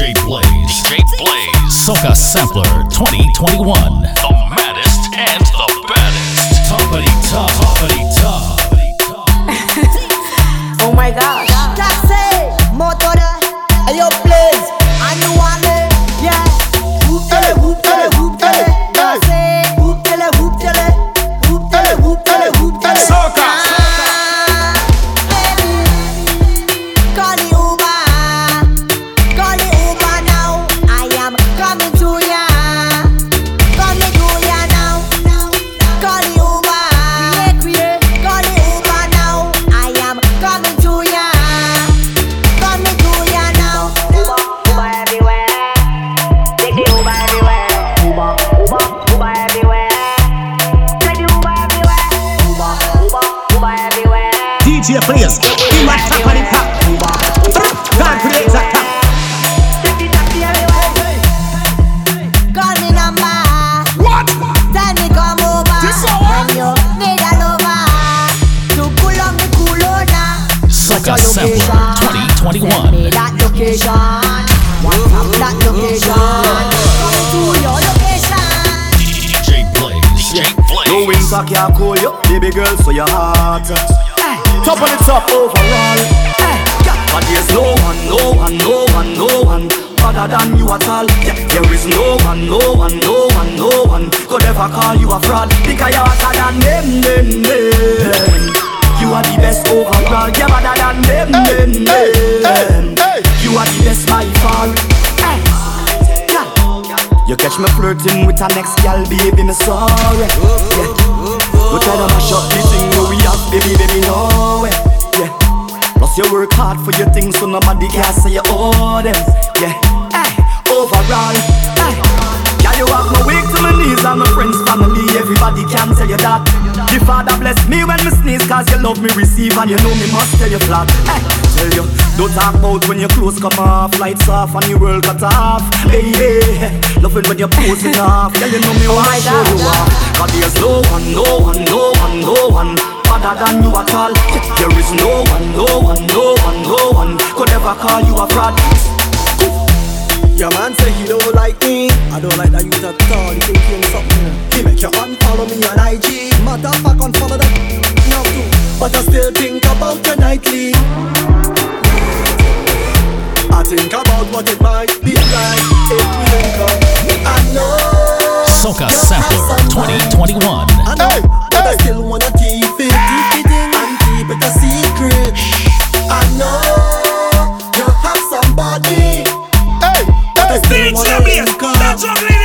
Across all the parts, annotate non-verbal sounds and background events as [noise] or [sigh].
DJ Blaze. DJ Blaze. Soca Sampler 2021. The maddest and the baddest. Toppity top. Toppity top. [laughs] oh my gosh. Taxi, motor, ayo please, annually, yeah. No Blaze. winter can cool you, baby girl, so your heart. Top on the top overall. But there's no one, no one, no one, no one other than you at all. Yeah, there is no one, no one, no one, no one could ever call you a fraud because you're hotter than them, them, them. You are the best overall. You're better than them, them, them. You are the best by far. Hey. You catch me flirting with our next gal, baby, me sorry. Yeah. You try to mash up the thing that we have, baby, baby, no way. Yeah. Plus you work hard for your things, so nobody can say you owe them. Yeah. Hey. Overall, hey. Yeah, you have my weak to my knees and my friends, family, everybody can tell you that. The Father bless me when me sneeze, cause you love me receive and you know me must tell you flat. Hey, tell you, don't talk about when your clothes come off, lights off and your world cut off. Hey, hey, loving when you're posing off, yeah, you know me oh want to show you off. Cause there's no one, no one, no one, no one other than you at all. There is no one, no one, no one, no one could ever call you a fraud. Your man say he don't like me. I don't like that you at all. He think him something. He make you unfollow me on IG. Matter of fact, unfollow that. Now too. But I still think about you nightly. I think about what it might be like if we link up. I know. Soca you Sampler 2021. I know, but I still wanna keep it, keep it in and keep it a secret. I know but I still wanna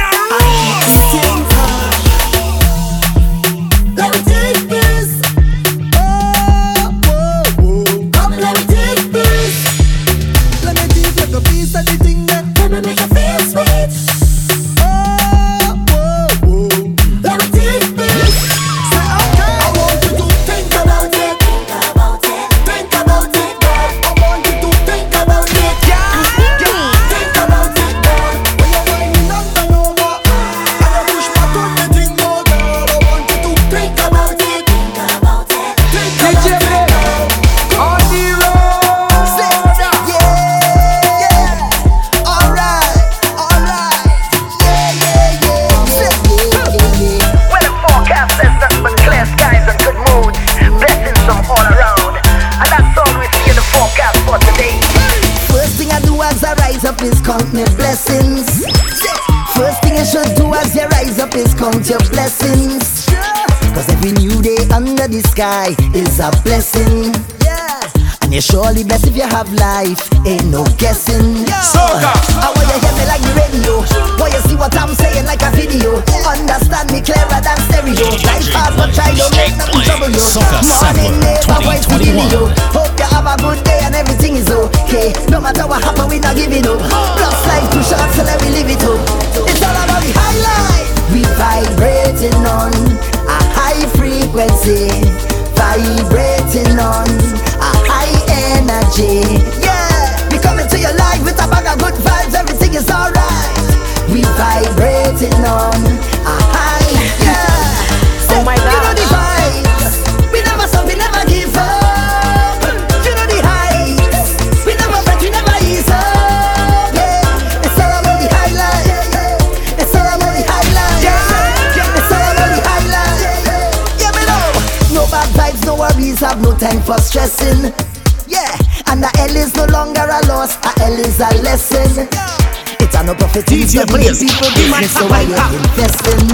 And you're surely blessed if you have life, ain't no guessing. Soca. I want you hear me like the radio. Want you see what I'm saying like a video. Understand me clearer than stereo. Life hard but try don't make nothing trouble you. Soca Morning Sampler neighbor, voice to 2021. you. Hope you have a good day and everything is okay. No matter what happen, we not giving up. Plus life too short, so let me live it up. It's all about the highlight. We vibrating on a high frequency, Yeah, we coming to your life with a bag of good vibes. Everything is alright. We vibrating on a high. Yeah. Oh my God. You know the vibes. We never stop. We never give up. You know the heights. We never fret. We never ease up. Yeah. It's all about the highlight. It's all about the highlight. Yeah. It's all about the highlight. Yeah, me know. No bad vibes, no worries. Have no time for stressing. The hell is no longer a loss, a hell is a lesson. It's an opportunity to give people the money so why you investing?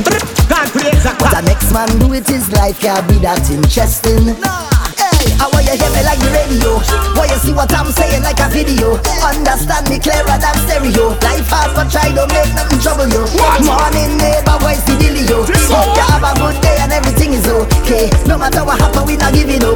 What the next man do with his life can't be that interesting. Hey, I want you hear me like the radio. Why you see what I'm saying like a video? Understand me clearer than stereo. Life hard, but try don't make nothing trouble you. What? Morning neighbor, voice the dealio? Hope you have a good day and everything is okay. No matter what happen, we not giving up.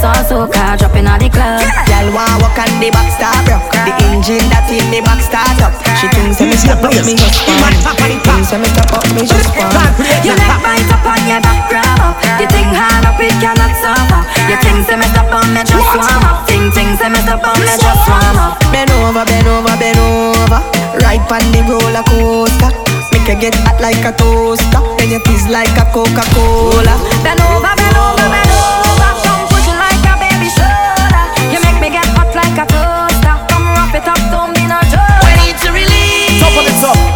dance so car dropping all the club. Y'all want walk on the back stop. The engine that in the back start up. She thinks me stop up, me just one. She thinks me stop up, me just one. You like bite up on your back, grab. You think hard up, it cannot suffer. You think me up on me just warm up. Think things me up on me just warm up. Bend over, bend over, bend over. Right on the roller coaster. Make her get hot like a toaster. Then you fizz like a Coca-Cola. Bend over, bend over, bend over. like a toaster. Come wrap it up, don't be no joke. We need to release. Top on the top.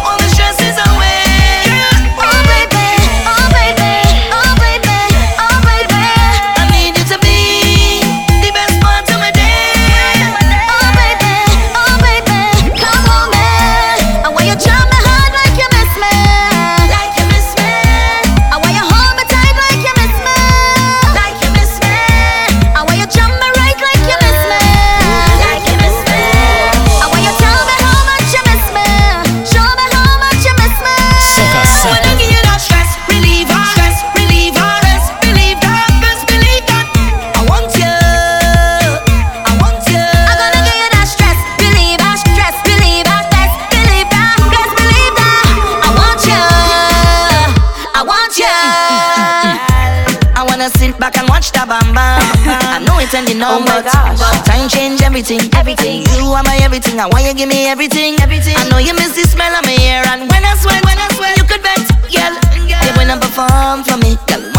and your. Oh my gosh. Time change everything, everything. You are my everything. I want you give me everything, everything. I know you miss the smell of my hair, and when I sweat, when I sweat, you could bet, girl. Yeah, when I perform for me, girl.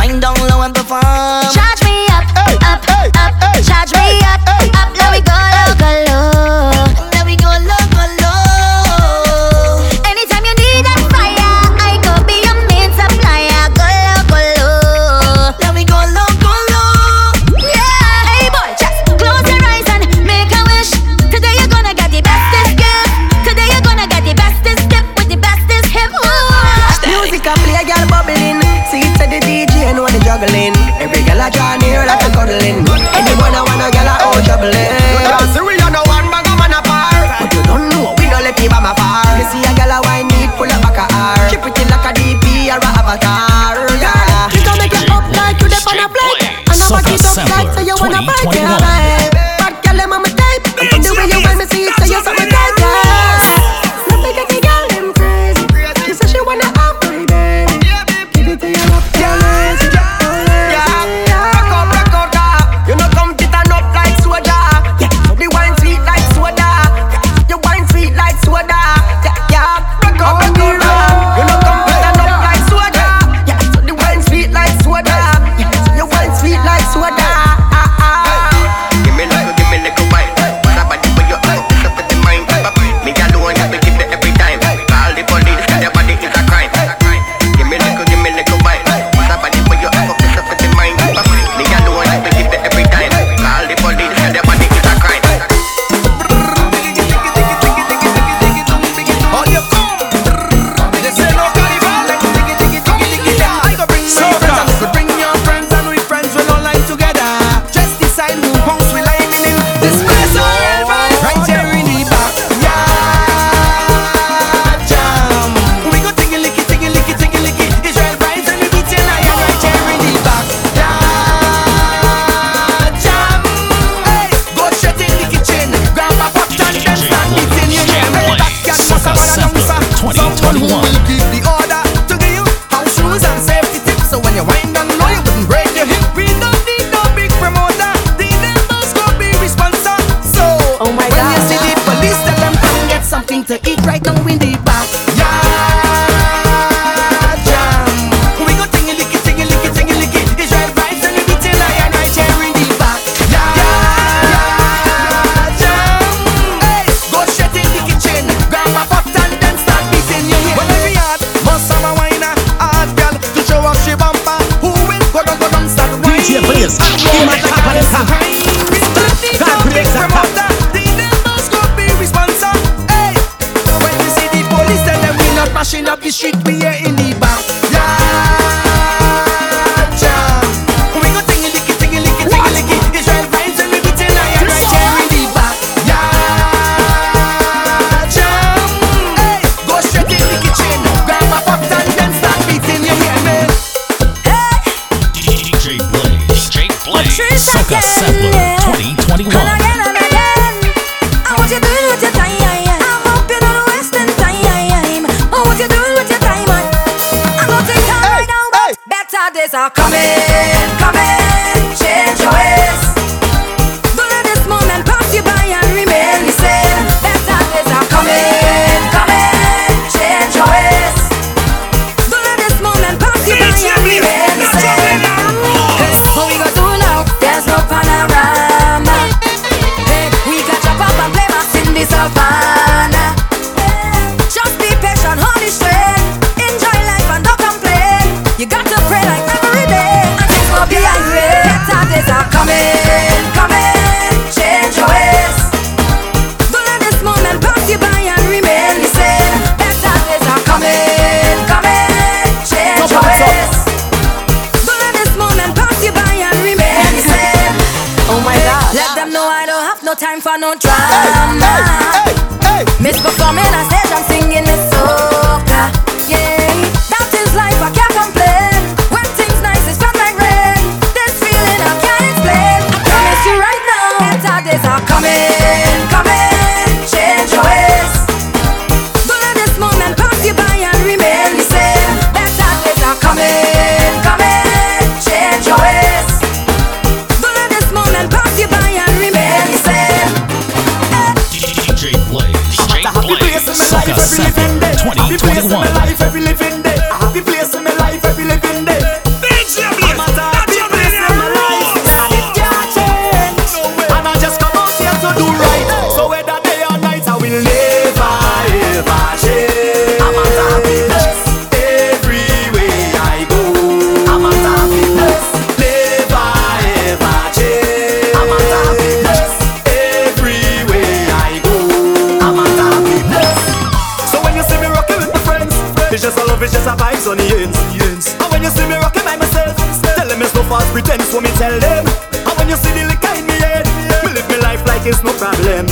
what me tell them. And when you see the liquor in me head, me live me life like it's no problem.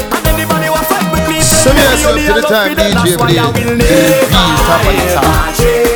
And anybody who fight with me, so yes, up to the time DJ Blaze, LP, top of the.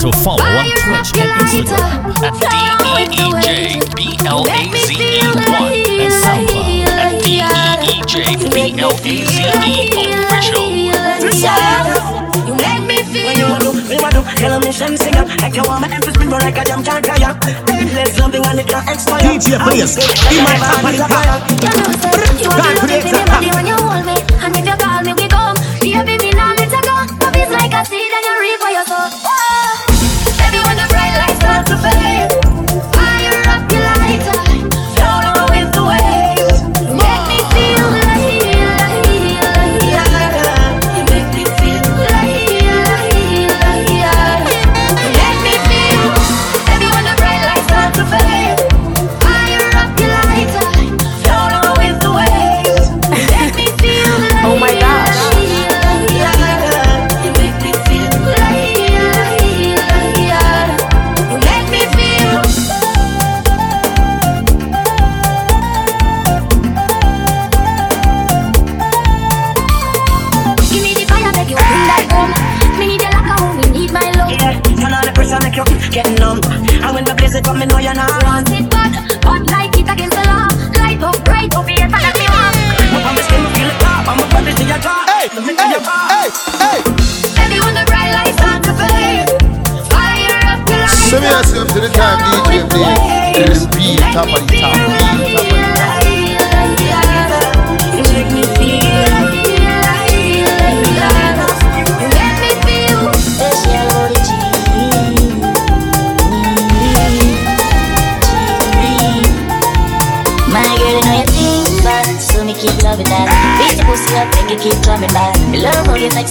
To follow on Twitch and Instagram at D-E-E-J-B-L-A-Z-E-1 and SoundCloud. At D-E-E-J-B-L-A-Z-E Official. You make me When you feel want when you want to, tell them mission sing up Like you want my emphasis, bring like a jam can't cry up Endless loving and it can't expire. DJ Blaze, be my top of the top. You know say you want God to creates give me a body when you hold me. And if you call me we come. Baby me now let you go. Love is like a seed and you reap what you sow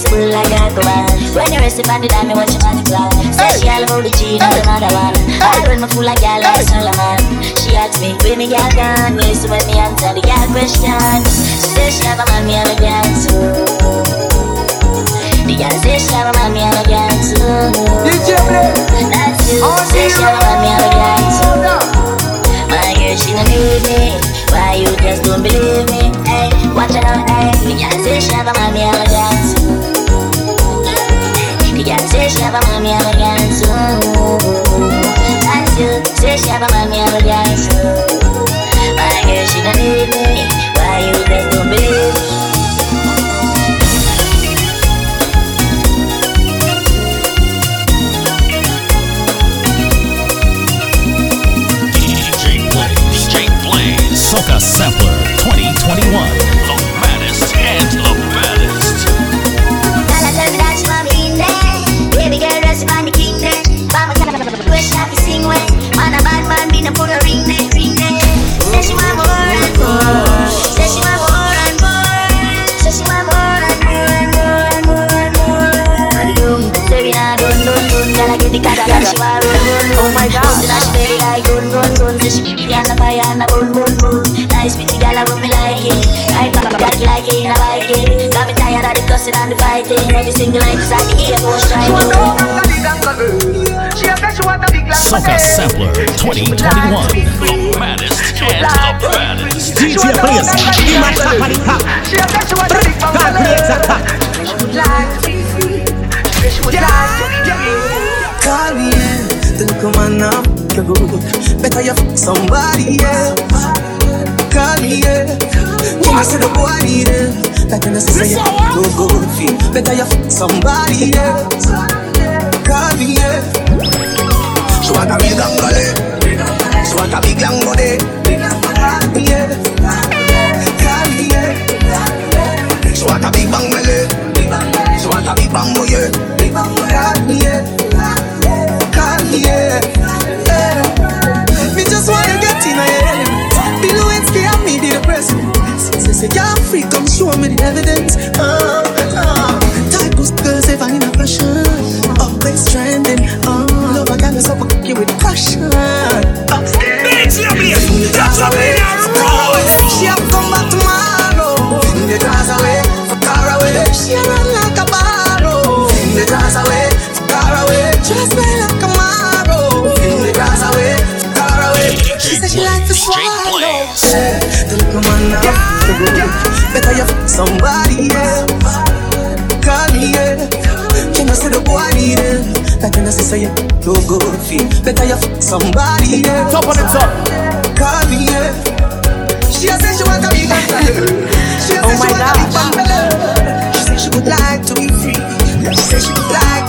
you flexible like Aquaman. When you rest upon the dime, me watch your multiply. Say she all about the G, not another one. I run my fool like gal like Solomon. She asked me, where me gal gone? Me listen when me answer the gal question. She say she have a man, me have a gal too. The gal say she have a man, me have a gal too. DJ Blaze. That's you. Say she have a man, me have a gal too. My girl, she don't need me. Why you just don't believe me? Hey, watch out, hey. Me can't say she have a mommy, I'm a dance. Me Say she have a mommy, I'm a dance. My girl, she don't need me. Why you Soca Sampler 2021, get the cat, girl, she want run run run. Oh my gosh. Pussy nah she belly like gun gun gun. Say she be on the fire and a bun bun bun. Nice pretty girl, I run me like it. I pop girl like it, I like it. Got me tired of the cussing and the fighting. Every single night inside the air force She want striking. no longer big and. She a say she want a big like Soca Sampler 2021, the maddest and the baddest. DJ Blaze, be my top of the top. She a say she want a big God creates a bungalow. She would like to be free. She would like to be free. Call me, yeah. Then come on now, you good. Better you fuck somebody else. Call me, yeah. I say the boy need it? Like when I say you go feel. Better you fuck somebody else. Call me, yeah. She want a big angole. She want a big long body. Call me, yeah. Call me, yeah. She want a big bang belly. She want a big bang boy, yeah. Call me, yeah. Say, you're free, come show me the evidence. Uh. Better you fuck somebody else. Call me, yeah. Can I say the boy need it? Like when I say you too good feel better you fuck somebody yeah. Top on the top. Call me yeah. She a say she want a big bungalow. She a say oh she want a big bungalow. She say she would like to be free. She say she would like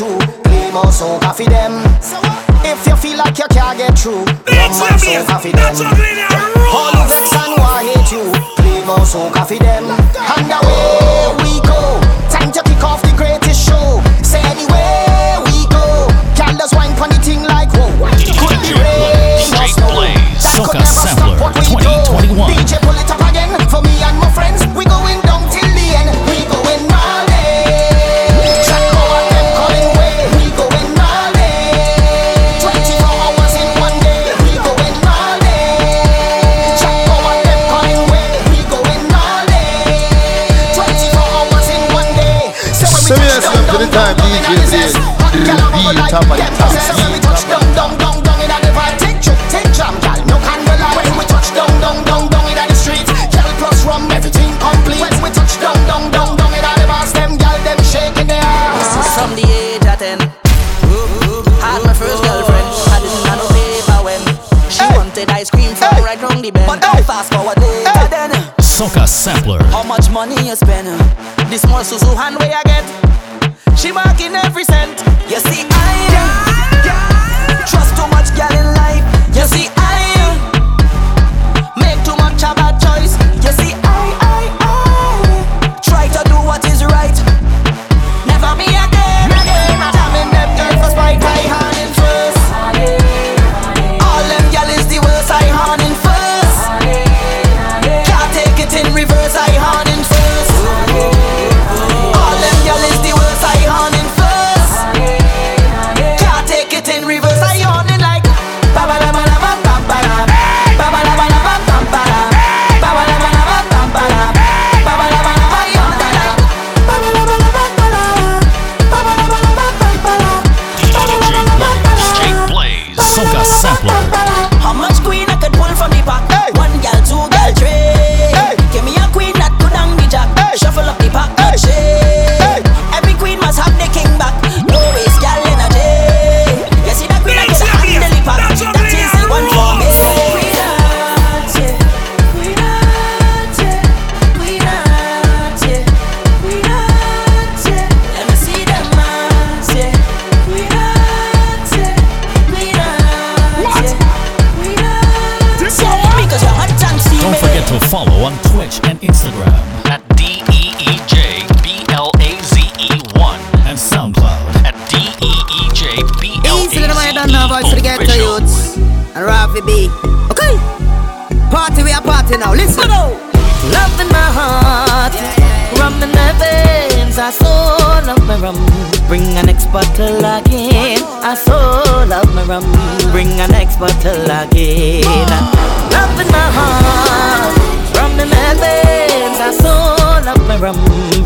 too. Play more so coffee them. If you feel like you can't get through, rum man so coffee them. All who vex and who hate you, play more so coffee them. And away top of the top. down, When we touch down, down, down, down in the vibe, take trick, take jam, gal. No candle when we touch down, down, down, down in the street. Gal plus rum, everything complete. When we touch down, down, down, down in the bars, them gal, them shaking their ass. This is From the age of ten, had my first girlfriend. I didn't have no paper when she wanted ice cream from right round the bend. But now fast forward later then, Soca Sampler. how much money you spend? The small Suzu hand way I get, she marking every cent. You see I trust too much gal in life.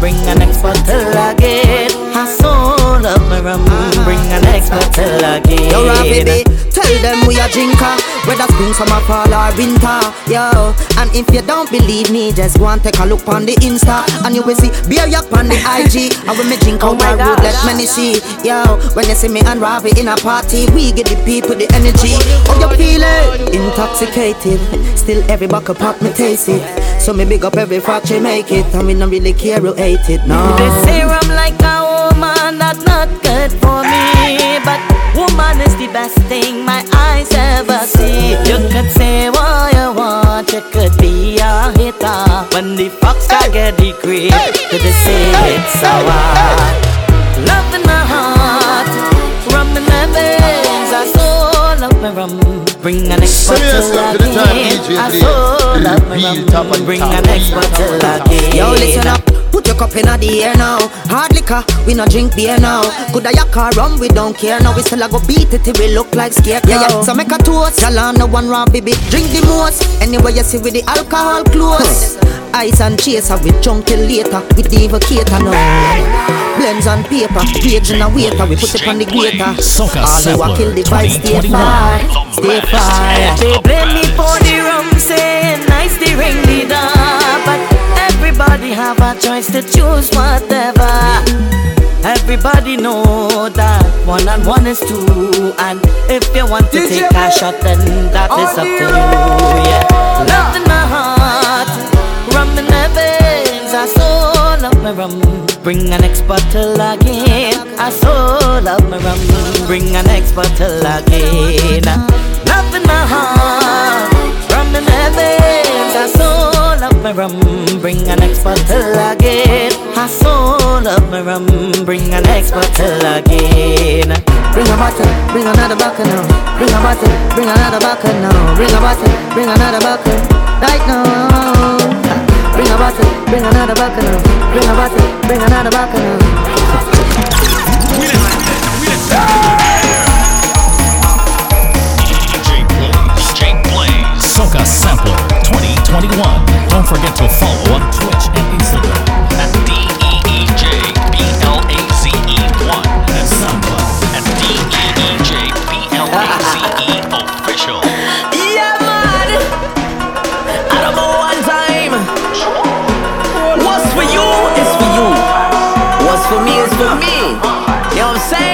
Bring an bottle again. I so love my rum. Bring an next bottle again. Yo, Rafi B. Tell them we a drinker. Whether spring, summer, fall or winter. Yo. And if you don't believe me, just go and take a look on the Insta. And you will see beer yak on the IG. And when me drink Oh out my my road, let many see. Yo. When you see me and Ravi in a party, we give the people the energy. How you feeling? Intoxicated. Still every buckle pop me taste it. So me big up every factory make it. And we don't really care who hate it. No. They say I'm like a woman, that's not good for me. But woman is the best thing my eyes ever see. You could say what you want, you could be a hitter. When the fox I get the creep, to the say it's sour. Love in my heart, rum in my veins. I so love my rum. Bring an next So yes, bottle come to the again. I Blaze. so love my rum. Bring top. a next Real top bottle of the again. Yo, listen up. Put your cup in the air now. Hard liquor, we no drink beer now. Could I yak or rum, we don't care now. We still a go beat it till we look like scarecrow. Yeah, yeah. So make a toast, y'all on no one round, baby. Drink the most. Anyway you see with the alcohol close. Ice and chaser with junkie later. With the evocator now. Blends on paper, page in a waiter. We put it on the grater. Soca All who a kill the vibe, stay 2021. far, stay far. They blame me for the rum, saying nice the ring the door. But everybody have a choice to choose whatever. Everybody know that one and one is two, and if you want to take a shot, then that is up to you. Yeah, love in my heart, rum in my veins. I so love my rum. Bring an next bottle again. I so love my rum. Bring an next bottle again. Love in my heart, my rum. Bring an next bottle again. I so love my rum. Bring an next bottle again. Bring a bottle, bring another bottle now. Bring a bottle, bring another bottle now. Bring a bottle, bring another bottle right now. Bring a bottle, bring another bottle now. Bring a bottle, bring another bottle now. DJ Blaze. Soca Sampler 2021. Don't forget to follow on Twitch and Instagram at D-E-E-J-B-L-A-Z-E-1 and SoundCloud at D-E-E-J-B-L-A-Z-E official. Yeah, man. I don't know one time. What's for you is for you. What's for me is for me. You know what I'm saying?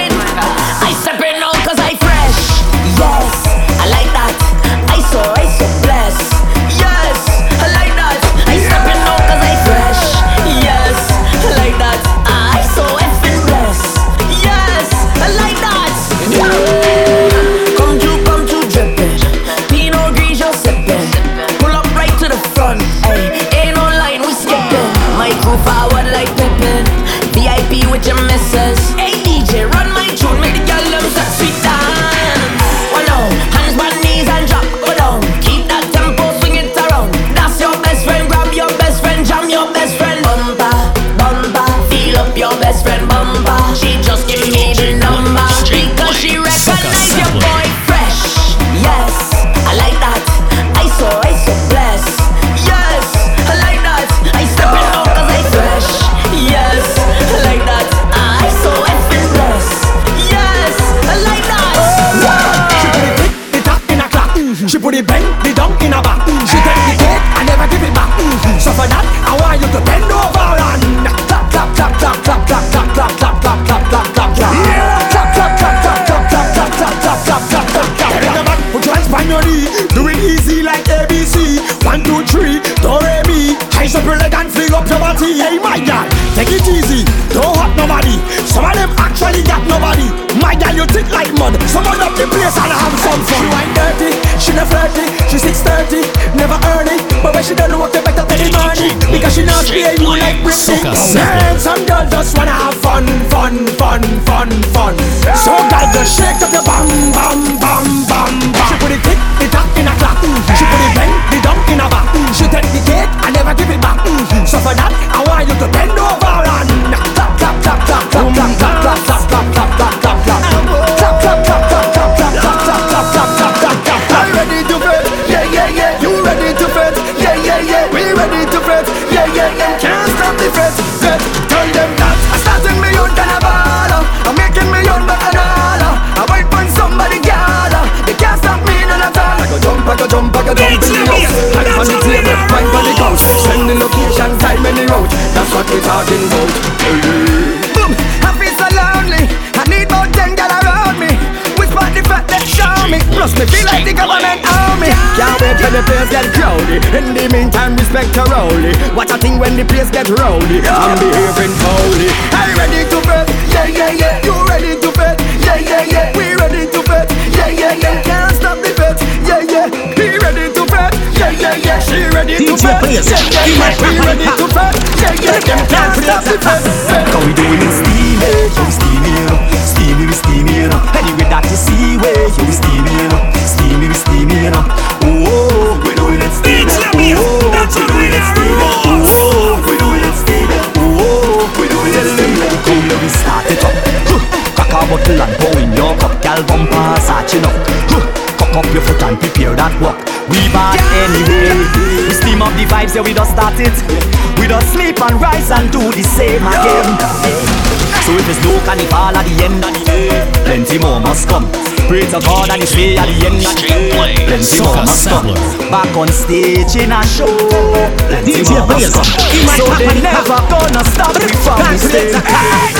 When the place get rowdy. I'm behaving holy. Are you ready to bet? Yeah, yeah, yeah. You ready to bet? Yeah, yeah, yeah. We ready to bet? Yeah, yeah, yeah. Can't stop the bet. Yeah, yeah. He ready to bet? Yeah, yeah, yeah. She ready to bet? Yeah, yeah, yeah. We ready to bet? Yeah, yeah. Them can't stop the bet. How we doing it steamy, yo we steamy, you know Steamy, we steamy, you know Anyway that you see way, yo we steamy, you know Steamy, we steamy, you know bottle and pour in your cup Gal bumper satching ah, up. Huh. Cock up your foot and prepare that walk. We bad anyway. We steam up the vibes, yeah we just start it. We just sleep and rise and do the same again. So if it's look and it fall at the end of the day, plenty more must come. Pray to God and it's way at the end of the day, plenty more must come. Back on stage in a show, plenty more must come. So they never gonna stop me from saying,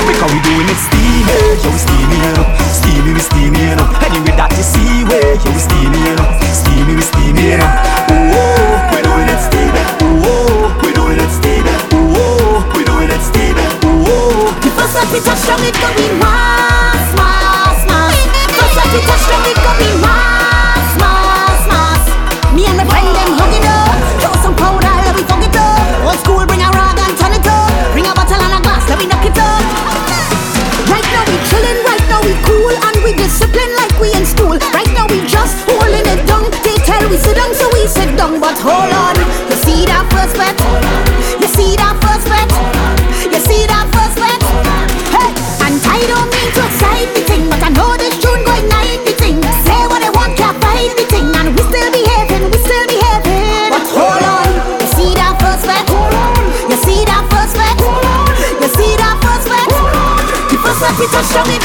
because we doing it steamy, Yeah, we steaming up, steamy we steaming up. Anyway that you see, way yeah, we steaming up, steamy we steaming up. Ooh, oh, we doing it steamy, ooh. Oh. Cause if touch them, it be mass, mass, mass Cause if you touch them, it be mass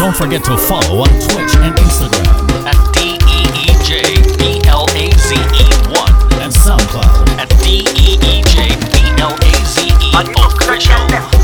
Don't forget to follow on Twitch and Instagram at DEEJBLAZE1 and SoundCloud at DEEJBLAZE official.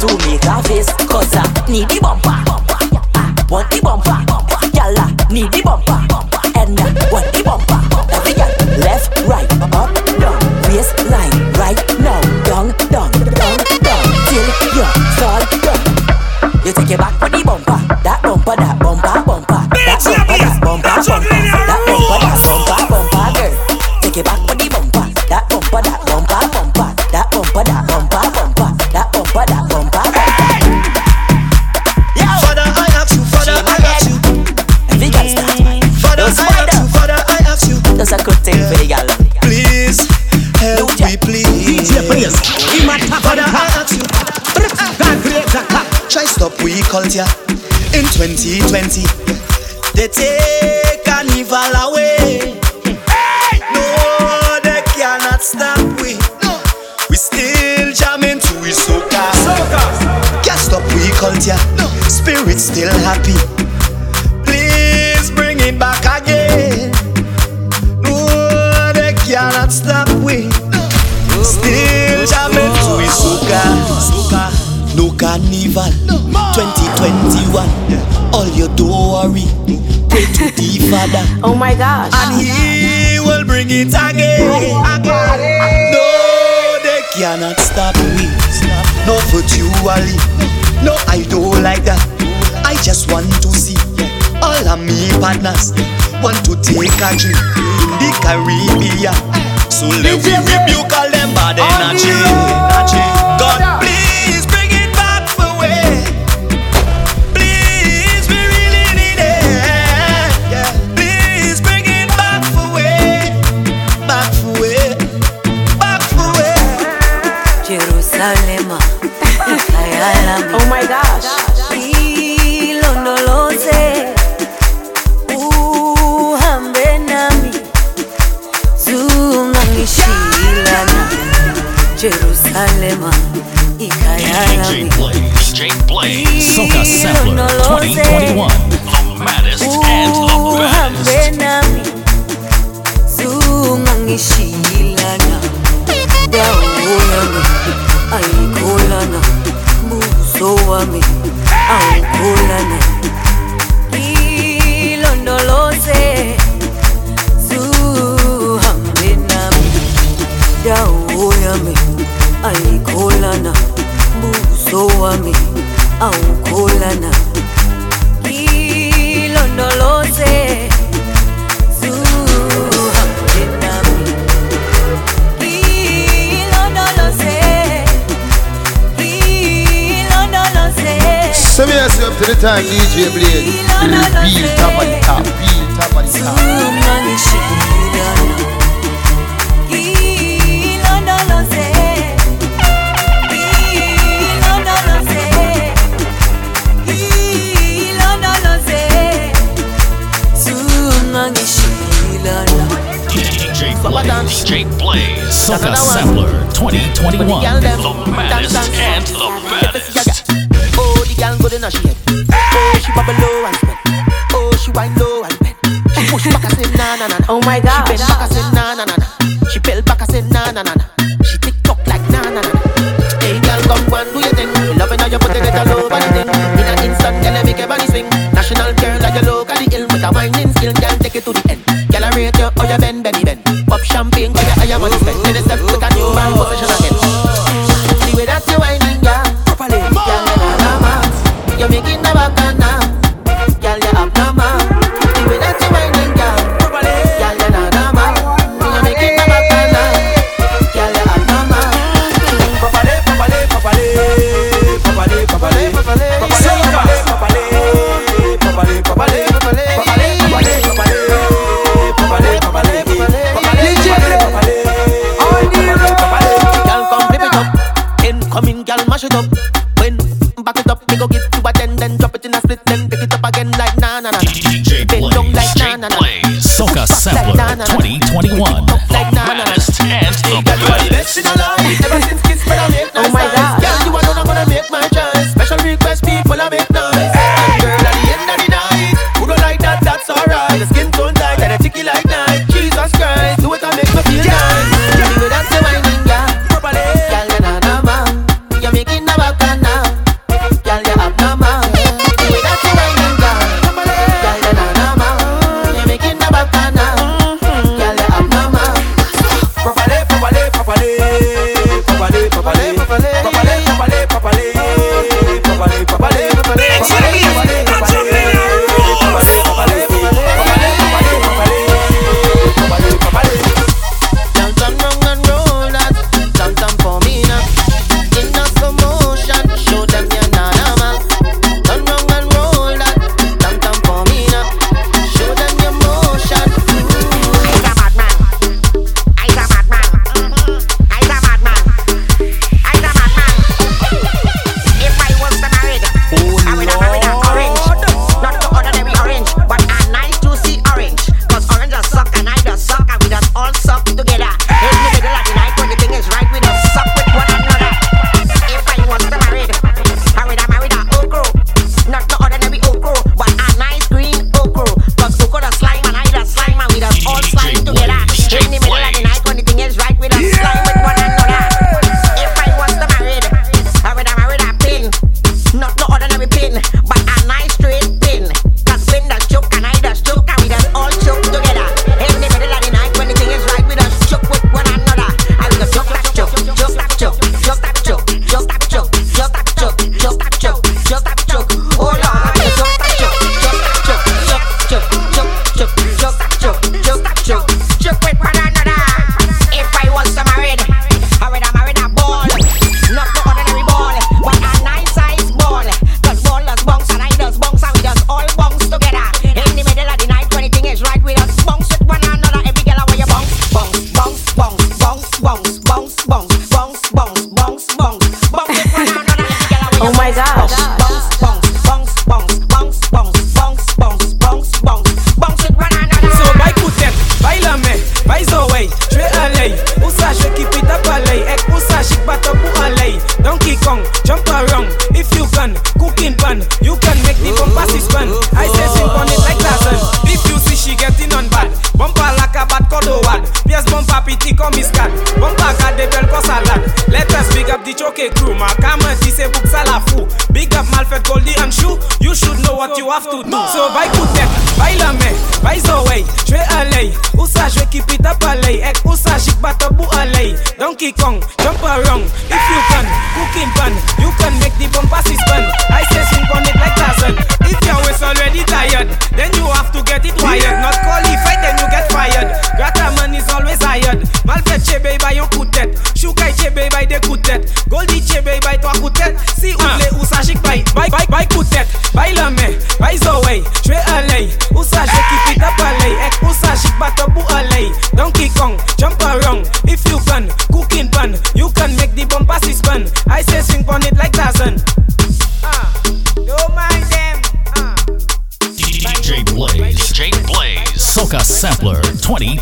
to make a face Cause I need the bumper ya in 2020. Oh my gosh. And he will bring it again. No, they cannot stop me. No virtually. No, I don't like that. I just want to see all of me partners want to take a trip in the Caribbean. So let me rebuke all them bad energy. energy. time, DJ Blaze. DJ Blaze, Soca Sampler 2021, the maddest and the gold in her she head. Oh, she bubble low and spend. Oh, she wine low and bend. She push back and say na na na. Oh my God. She bend back and say na na na. She fell back and say na na na. She tick tock like na na na. Hey girl, come and do your thing. Loving how you put it, get a low.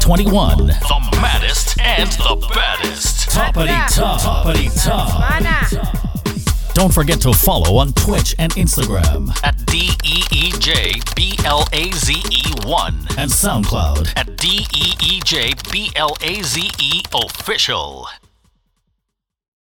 2021. The maddest and the baddest. Toppity top, toppity top. Don't forget to follow on Twitch and Instagram at DEEJBLAZE1 and SoundCloud at DEEJBLAZE Official.